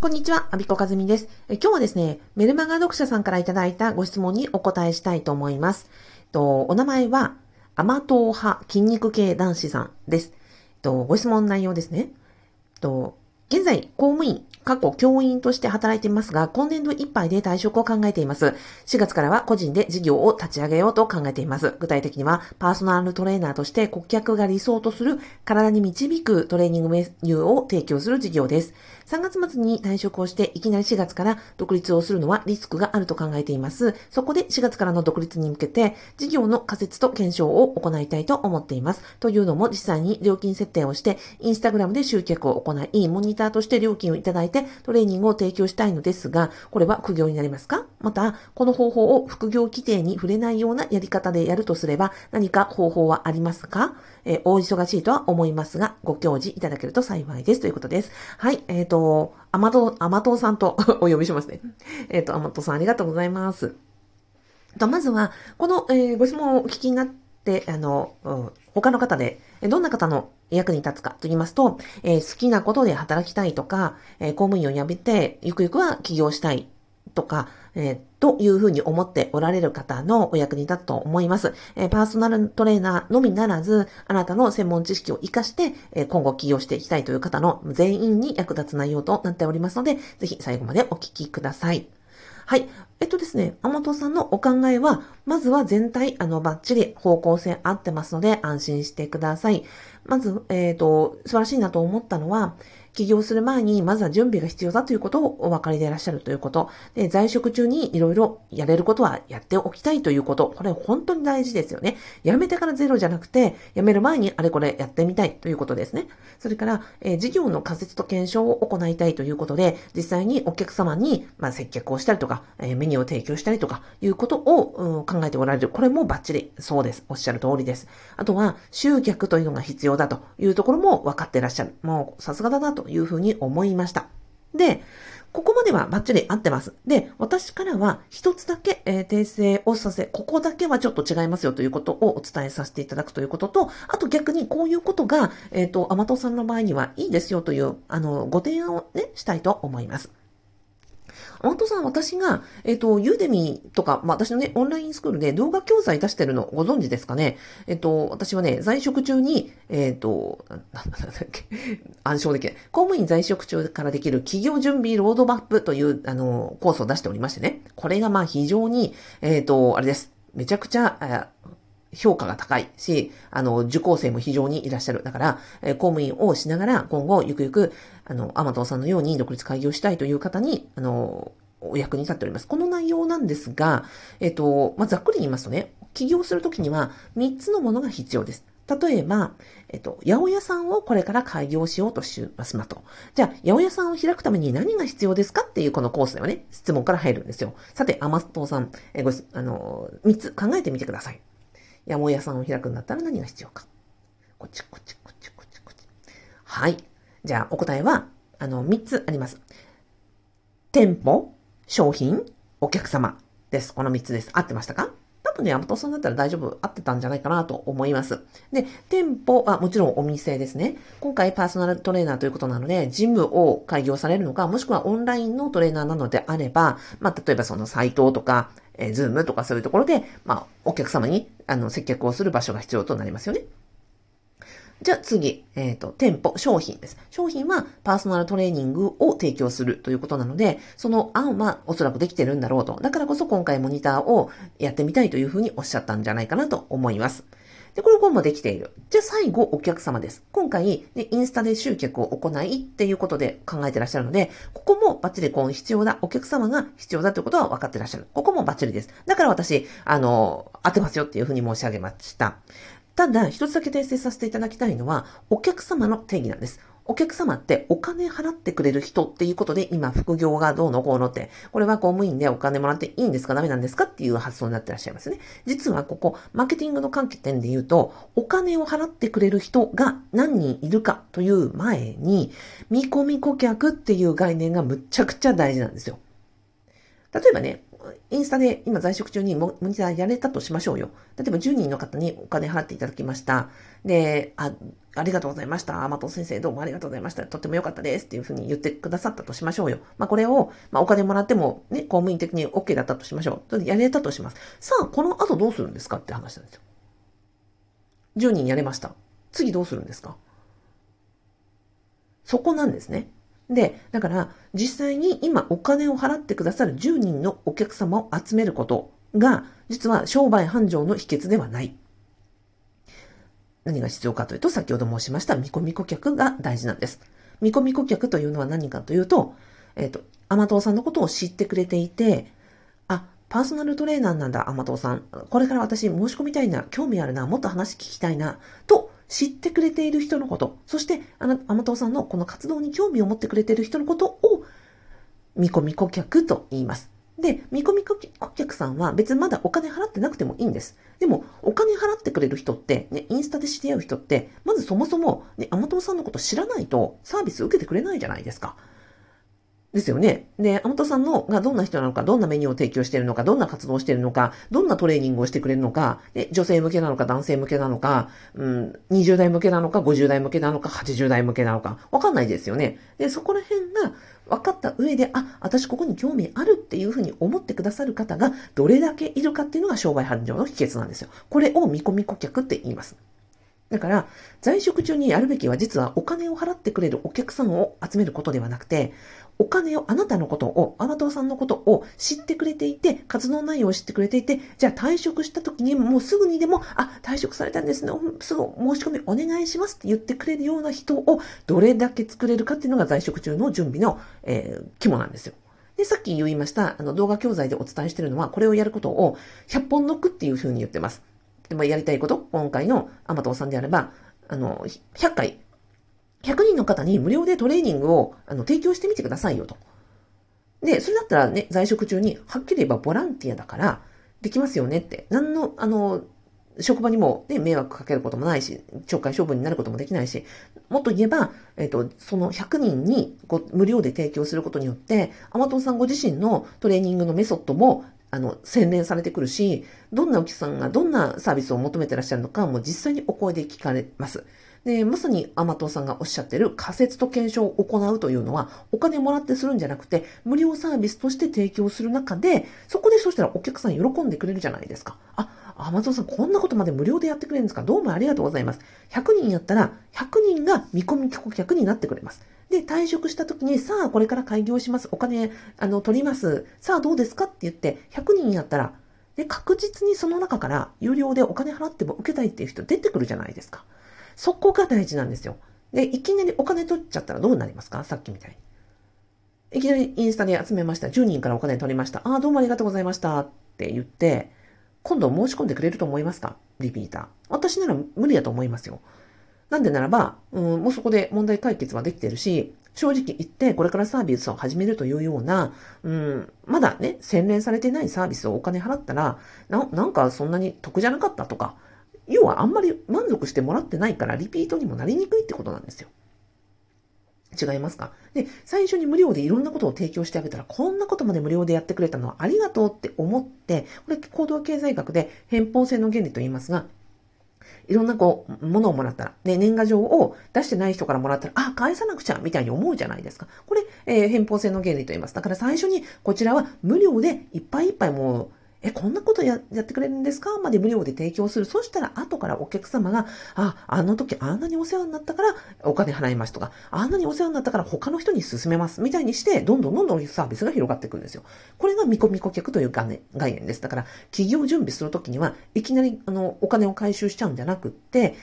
こんにちは、アビコカズミです。今日はですね、メルマガ読者さんからいただいたご質問にお答えしたいと思います。とお名前は、甘党派筋肉系男子さんです。とご質問内容ですね。と現在、公務員、過去教員として働いていますが、今年度いっぱいで退職を考えています。4月からは個人で事業を立ち上げようと考えています。具体的には、パーソナルトレーナーとして顧客が理想とする体に導くトレーニングメニューを提供する事業です。3月末に退職をして、いきなり4月から独立をするのはリスクがあると考えています。そこで4月からの独立に向けて、事業の仮説と検証を行いたいと思っています。というのも、実際に料金設定をして、インスタグラムで集客を行い、モニターとして料金をいただいて、トレーニングを提供したいのですが、これは苦行になりますか？また、この方法を副業規定に触れないようなやり方でやるとすれば、何か方法はありますか？えー、大忙しいとは思いますが、ご教示いただけると幸いです。ということです。はい、えっ、ー、と、アマト、アマトさんとお呼びしますね。えっ、ー、と、アマトさんありがとうございます。と、まずは、この、えー、ご質問をお聞きになって、あの、うん、他の方で、どんな方の役に立つかと言いますと、えー、好きなことで働きたいとか、えー、公務員を辞めて、ゆくゆくは起業したいとか、えー、というふうに思っておられる方のお役に立つと思います。えー、パーソナルトレーナーのみならず、あなたの専門知識を活かして、えー、今後起業していきたいという方の全員に役立つ内容となっておりますので、ぜひ最後までお聞きください。はい。えっとですね、天本さんのお考えは、まずは全体、あの、バッチリ方向性合ってますので、安心してください。まず、えっ、ー、と、素晴らしいなと思ったのは、起業する前に、まずは準備が必要だということをお分かりでいらっしゃるということ。で、在職中にいろいろやれることはやっておきたいということ。これ本当に大事ですよね。辞めてからゼロじゃなくて、辞める前にあれこれやってみたいということですね。それから、えー、事業の仮説と検証を行いたいということで、実際にお客様に、まあ、接客をしたりとか、えー、メニューを提供したりとか、いうことを、うん、考えておられる。これもバッチリそうです。おっしゃる通りです。あとは、集客というのが必要だというところも分かっていらっしゃる。もう、さすがだなというふうに思いました。で、ここまではバッチリ合ってます。で、私からは一つだけ、えー、訂正をさせ、ここだけはちょっと違いますよということをお伝えさせていただくということと、あと逆にこういうことが、えっ、ー、と、アマトさんの場合にはいいですよという、あの、ご提案をね、したいと思います。アトさん、私が、えっ、ー、と、ユーデミとか、まあ、私のね、オンラインスクールで動画教材出してるのご存知ですかね？えっ、ー、と、私はね、在職中に、えっ、ー、と、なんだっけ、暗唱できない。公務員在職中からできる企業準備ロードマップという、あの、コースを出しておりましてね。これがまあ非常に、えっ、と、あれです。めちゃくちゃ、評価が高いし、あの、受講生も非常にいらっしゃる。だから、え、公務員をしながら、今後、ゆくゆく、あの、アマトさんのように独立開業したいという方に、あの、お役に立っております。この内容なんですが、えっ、と、まあ、ざっくり言いますとね、起業するときには3つのものが必要です。例えば、えっと、八百屋さんをこれから開業しようとしますなと。じゃあ、八百屋さんを開くために何が必要ですかっていうこのコースではね、質問から入るんですよ。さて、アマトさん、えごあの、3つ考えてみてください。八百屋さんを開くんだったら何が必要か。こっちこっちこっちこっちこっち。はい。じゃあ、お答えは、あの、3つあります。店舗、商品、お客様です。この3つです。合ってましたか？多分ね、アマトさんだったら大丈夫、合ってたんじゃないかなと思います。で、店舗はもちろんお店ですね。今回パーソナルトレーナーということなので、ジムを開業されるのか、もしくはオンラインのトレーナーなのであれば、まあ、例えばそのサイトとか、えー、 Zoom とかそういうところで、まあ、お客様に、あの、接客をする場所が必要となりますよね。じゃあ次、えっ、ー、と、店舗、商品です。商品はパーソナルトレーニングを提供するということなので、その案はおそらくできてるんだろうと。だからこそ今回モニターをやってみたいというふうにおっしゃったんじゃないかなと思います。で、これ今もできている。じゃあ最後、お客様です。今回、ね、インスタで集客を行いっていうことで考えてらっしゃるので、ここもバッチリこう必要だ。お客様が必要だということは分かってらっしゃる。ここもバッチリです。だから私、あの、当てますよっていうふうに申し上げました。ただ、一つだけ訂正させていただきたいのは、お客様の定義なんです。お客様ってお金払ってくれる人っていうことで今副業がどうのこうのって、これは公務員でお金もらっていいんですかダメなんですかっていう発想になってらっしゃいますね。実はここ、マーケティングの関係点で言うと、お金を払ってくれる人が何人いるかという前に、見込み顧客っていう概念がむちゃくちゃ大事なんですよ。例えばね、インスタで今在職中にモニターやれたとしましょうよ。例えば10人の方にお金払っていただきました。で、あ、ありがとうございました。甘党先生どうもありがとうございました。とっても良かったです。っていうふうに言ってくださったとしましょうよ。まあこれを、まあお金もらってもね、公務員的に OK だったとしましょう。それでやれたとします。さあ、この後どうするんですかって話なんですよ。10人やれました。次どうするんですか？そこなんですね。で、だから、実際に今お金を払ってくださる10人のお客様を集めることが、実は商売繁盛の秘訣ではない。何が必要かというと、先ほど申しました見込み顧客が大事なんです。見込み顧客というのは何かというと、えっ、ー、と、甘党さんのことを知ってくれていて、あ、パーソナルトレーナーなんだ、甘党さん。これから私申し込みたいな、興味あるな、もっと話聞きたいな、と知ってくれている人のこと、そしてあの、甘党さんのこの活動に興味を持ってくれている人のことを、見込み顧客と言います。で、見込み顧客さんは別にまだお金払ってなくてもいいんです。でも、お金払ってくれる人って、ね、インスタで知り合う人って、まずそもそも、ね、甘党さんのこと知らないとサービス受けてくれないじゃないですか。ですよね。で、アマトさんのがどんな人なのか、どんなメニューを提供しているのか、どんな活動をしているのか、どんなトレーニングをしてくれるのか、で女性向けなのか、男性向けなのか、うん、20代向けなのか、50代向けなのか、80代向けなのか、わかんないですよね。で、そこら辺が分かった上で、あ、私ここに興味あるっていうふうに思ってくださる方がどれだけいるかっていうのが商売繁盛の秘訣なんですよ。これを見込み顧客って言います。だから、在職中にやるべきは実はお金を払ってくれるお客さんを集めることではなくて、お金を、あなたのことを、あなたさんのことを知ってくれていて、活動内容を知ってくれていて、じゃあ退職した時にもうすぐにでも、あ、退職されたんですね、すぐ申し込みお願いしますって言ってくれるような人をどれだけ作れるかっていうのが在職中の準備の、えー、肝なんですよ。で、さっき言いました、あの動画教材でお伝えしてるのは、これをやることを100本ノックっていうふうに言ってます。でもやりたいこと、今回のアマトさんであれば、あの、100回、100人の方に無料でトレーニングをあの提供してみてくださいよと。で、それだったらね、在職中に、はっきり言えばボランティアだから、できますよねって。何の、あの、職場にも、ね、迷惑かけることもないし、懲戒処分になることもできないし、もっと言えば、えっ、ー、と、その100人にご無料で提供することによって、アマトンさんご自身のトレーニングのメソッドもあの、洗練されてくるし、どんなお客さんがどんなサービスを求めてらっしゃるのかも実際にお声で聞かれます。で、まさに甘党さんがおっしゃってる仮説と検証を行うというのは、お金もらってするんじゃなくて、無料サービスとして提供する中で、そこでそしたらお客さん喜んでくれるじゃないですか。あ、甘党さんこんなことまで無料でやってくれるんですか？どうもありがとうございます。100人やったら、100人が見込み顧客になってくれます。で、退職した時に、さあ、これから開業します。お金、あの、取ります。さあ、どうですかって言って、100人やったら、で、確実にその中から、有料でお金払っても受けたいっていう人出てくるじゃないですか。そこが大事なんですよ。で、いきなりお金取っちゃったらどうなりますか？さっきみたいに。いきなりインスタで集めました。10人からお金取りました。ああ、どうもありがとうございました。って言って、今度申し込んでくれると思いますか？リピーター。私なら無理だと思いますよ。なんでならば、うん、もうそこで問題解決はできてるし、正直言ってこれからサービスを始めるというような、うん、まだね、洗練されてないサービスをお金払ったら、ななんかそんなに得じゃなかったとか、要はあんまり満足してもらってないからリピートにもなりにくいってことなんですよ。違いますか？で、最初に無料でいろんなことを提供してあげたら、こんなことまで無料でやってくれたのはありがとうって思って、これ行動経済学で偏方性の原理と言いますが、いろんなこう、ものをもらったら、ね、年賀状を出してない人からもらったら、あ、返さなくちゃ、みたいに思うじゃないですか。これ、えー、偏方性の原理と言います。だから最初に、こちらは無料でいっぱいいっぱいもう、え、こんなことややってくれるんですか？まで無料で提供する。そしたら後からお客様が、あ、あの時あんなにお世話になったからお金払いますとか、あんなにお世話になったから他の人に勧めます。みたいにして、どんどんどんどんサービスが広がっていくんですよ。これが見込み顧客という概念概念です。だから、企業準備するときには、いきなりあのお金を回収しちゃうんじゃなくって、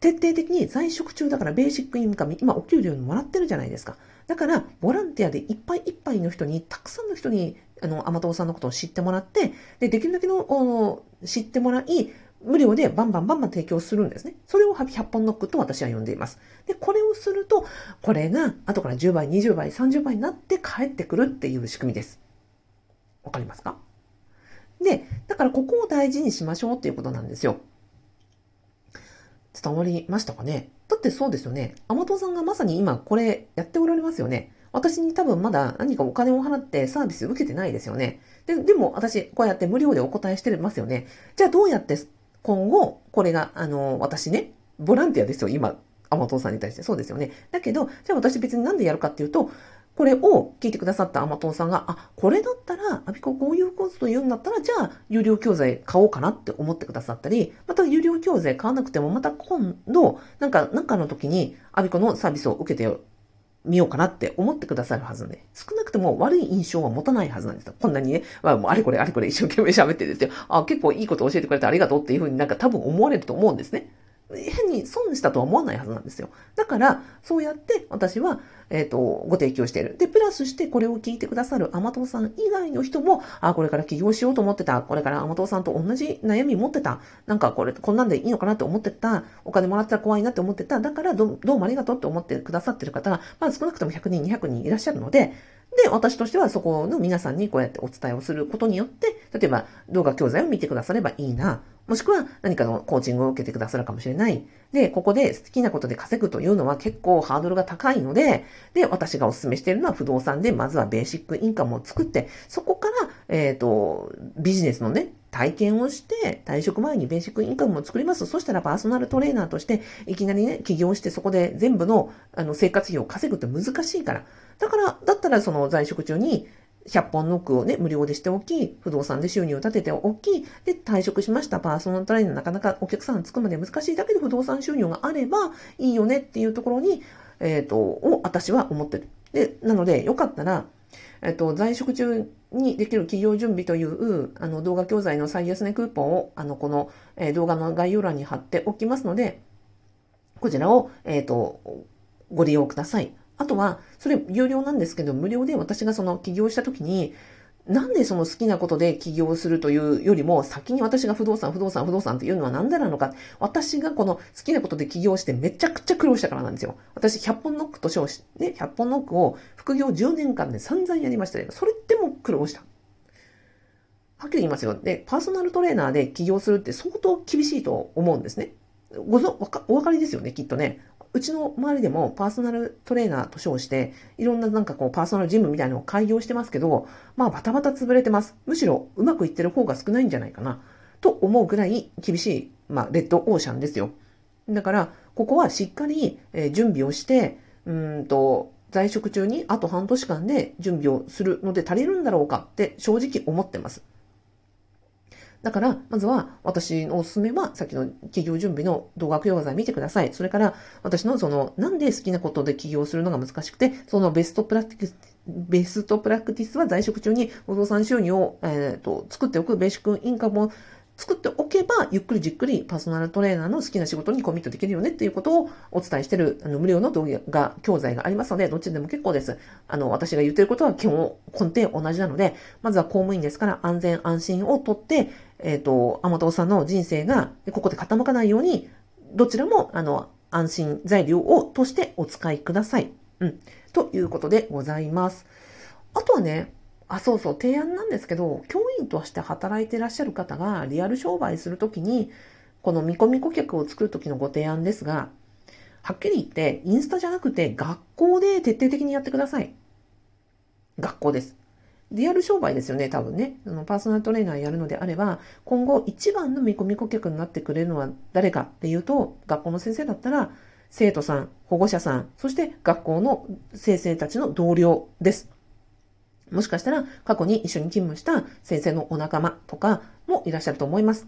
徹底的に在職中だからベーシックインカム、今お給料もらってるじゃないですか。だから、ボランティアでいっぱいいっぱいの人に、たくさんの人にあの、甘党さんのことを知ってもらって、で、できるだけの、知ってもらい、無料でバンバンバンバン提供するんですね。それを100本ノックと私は呼んでいます。で、これをすると、これが後から10倍、20倍、30倍になって帰ってくるっていう仕組みです。わかりますか？で、だからここを大事にしましょうっていうことなんですよ。伝わりましたかね？だってそうですよね。甘党さんがまさに今これやっておられますよね。私に多分まだ何かお金を払ってサービス受けてないですよね。で、でも私、こうやって無料でお答えしてますよね。じゃあどうやって今後、これが、あの、私ね、ボランティアですよ、今、アマトさんに対して。そうですよね。だけど、じゃあ私別になんでやるかっていうと、これを聞いてくださったアマトンさんが、あ、これだったら、アビコこういうこと言うんだったら、じゃあ、有料教材買おうかなって思ってくださったり、また有料教材買わなくても、また今度、なんか、なんかの時に、アビコのサービスを受けて見ようかなって思ってくださるはずで、少なくとも悪い印象は持たないはずなんですよ。こんなにね、まあ、もうあれこれあれこれ一生懸命喋ってですよ。あ、結構いいこと教えてくれてありがとうっていうふうになんか多分思われると思うんですね。変に損したとは思わないはずなんですよ。だから、そうやって私は、えっ、ー、と、ご提供している。で、プラスしてこれを聞いてくださる甘党さん以外の人も、あ、これから起業しようと思ってた。これから甘党さんと同じ悩み持ってた。なんかこれ、こんなんでいいのかなって思ってた。お金もらったら怖いなって思ってた。だからど、どうもありがとうって思ってくださってる方が、まあ少なくとも100人、200人いらっしゃるので、で、私としてはそこの皆さんにこうやってお伝えをすることによって、例えば動画教材を見てくださればいいな。もしくは何かのコーチングを受けてくださるかもしれない。で、ここで好きなことで稼ぐというのは結構ハードルが高いので、で、私がお勧めしているのは不動産で、まずはベーシックインカムを作って、そこから、えっ、ー、と、ビジネスのね、体験をして、退職前にベーシックインカムを作ります。そしたらパーソナルトレーナーとして、いきなりね、起業してそこで全部のあの生活費を稼ぐって難しいから。だから、だったらその在職中に、100本ノックをね、無料でしておき、不動産で収入を立てておき、で、退職しました。パーソナルトレーナーなかなかお客さんつくまで難しい。だけど不動産収入があればいいよねっていうところに、えっ、ー、と、を私は思ってる。で、なので、よかったら、えっ、ー、と、在職中にできる企業準備という、あの、動画教材の最安値クーポンを、あの、この、え、動画の概要欄に貼っておきますので、こちらを、えっ、と、ご利用ください。あとは、それ有料なんですけど、無料で私がその起業した時に、なんでその好きなことで起業するというよりも、先に私が不動産、不動産、不動産っていうのは何でなのか。私がこの好きなことで起業してめちゃくちゃ苦労したからなんですよ。私100本ノックと称し、ね、100本ノックを副業10年間で散々やりましたけど、それでも苦労した。はっきり言いますよ。で、パーソナルトレーナーで起業するって相当厳しいと思うんですね。ごぞ、お分かりですよね、きっとね。うちの周りでもパーソナルトレーナーと称して、いろんななんかこうパーソナルジムみたいなのを開業してますけど、まあバタバタ潰れてます。むしろうまくいってる方が少ないんじゃないかな。と思うぐらい厳しい、まあレッドオーシャンですよ。だから、ここはしっかり、準備をして、うんと、在職中にあと半年間で準備をするので足りるんだろうかって正直思ってます。だから、まずは私のおすすめは、さっきの企業準備の動画教材見てください。それから、私のその、なんで好きなことで起業するのが難しくて、そのベストプラクティス、ベストプラクティスは在職中に不動産収入を、えーと、作っておくベーシックインカムを作っておけば、ゆっくりじっくりパーソナルトレーナーの好きな仕事にコミットできるよねっていうことをお伝えしている、あの、無料の動画、教材がありますので、どっちでも結構です。あの、私が言ってることは基本、根底同じなので、まずは公務員ですから安全安心をとって、えっ、ー、と、甘党さんの人生が、ここで傾かないように、どちらも、あの、安心材料をとしてお使いください。うん。ということでございます。あとはね、あ、そうそう、提案なんですけど、教員として働いていらっしゃる方がリアル商売するときに、この見込み顧客を作るときのご提案ですが、はっきり言って、インスタじゃなくて学校で徹底的にやってください。学校です。リアル商売ですよね、多分ね。あのパーソナルトレーナーやるのであれば、今後一番の見込み顧客になってくれるのは誰かっていうと、学校の先生だったら、生徒さん、保護者さん、そして学校の先生たちの同僚です。もしかしたら過去に一緒に勤務した先生のお仲間とかもいらっしゃると思います。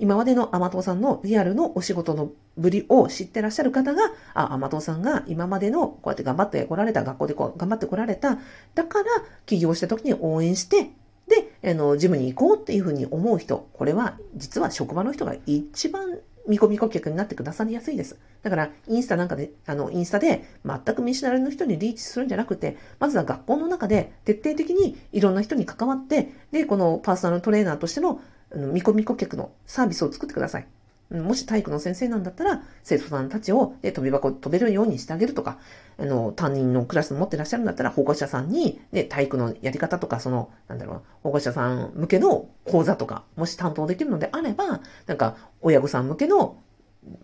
今までの甘党さんのリアルのお仕事のぶりを知ってらっしゃる方が、あ、甘党さんが今までのこうやって頑張ってこられた、学校でこう頑張ってこられた、だから起業した時に応援して、で、あの、ジムに行こうっていうふうに思う人、これは実は職場の人が一番見込み顧客になってくださりやすいです。だから、インスタなんかで、あの、インスタで全く見知られの人にリーチするんじゃなくて、まずは学校の中で徹底的にいろんな人に関わって、で、このパーソナルトレーナーとしての見込み顧客のサービスを作ってください。もし体育の先生なんだったら、生徒さんたちを、で、飛び箱飛べるようにしてあげるとか、あの、担任のクラス持ってらっしゃるんだったら、保護者さんに、で、体育のやり方とか、その、なんだろう、保護者さん向けの講座とか、もし担当できるのであれば、なんか、親御さん向けの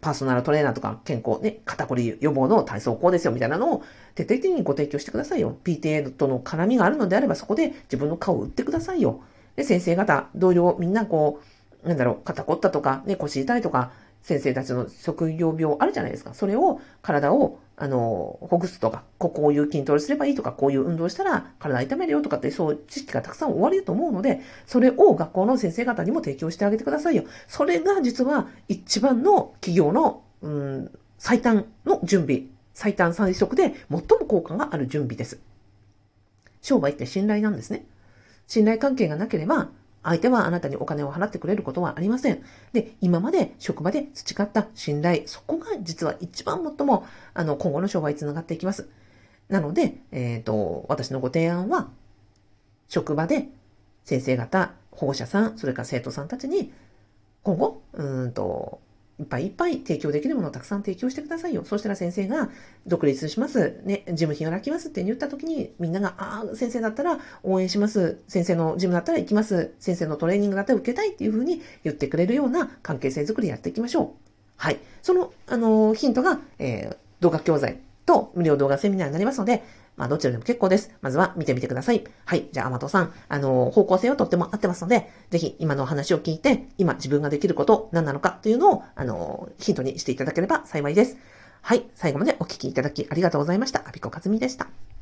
パーソナルトレーナーとか健康ね、肩こり予防の体操法ですよみたいなのを徹底的にご提供してくださいよ。PTA との絡みがあるのであればそこで自分の顔を売ってくださいよ。で、先生方、同僚、みんなこう、なんだろう、肩こったとか、ね、腰痛いとか、先生たちの職業病あるじゃないですか。それを、体を、あの、ほぐすとか、こういう筋トレすればいいとか、こういう運動したら体痛めるよとかって、そう知識がたくさん終わりると思うので、それを学校の先生方にも提供してあげてくださいよ。それが実は一番の企業の、うん、最短の準備、最短最速で最も効果がある準備です。商売って信頼なんですね。信頼関係がなければ、相手はあなたにお金を払ってくれることはありません。で、今まで職場で培った信頼、そこが実は一番最も、あの、今後の商売につながっていきます。なので、えっ、ー、と、私のご提案は、職場で先生方、保護者さん、それから生徒さんたちに、今後、うんと、いっぱいいっぱい提供できるものをたくさん提供してくださいよ。そしたら先生が独立します。ね、事務費が泣きますって言った時に、みんなが、ああ、先生だったら応援します。先生の事務だったら行きます。先生のトレーニングだったら受けたいっていうふうに言ってくれるような関係性づくりやっていきましょう。はい。その、あのヒントが、えー、動画教材と無料動画セミナーになりますので、まあ、どちらでも結構です。まずは見てみてください。はい。じゃあ、アマトさん、あの、方向性はとっても合ってますので、ぜひ今のお話を聞いて、今自分ができること何なのかというのを、あの、ヒントにしていただければ幸いです。はい。最後までお聞きいただきありがとうございました。アビコカズミでした。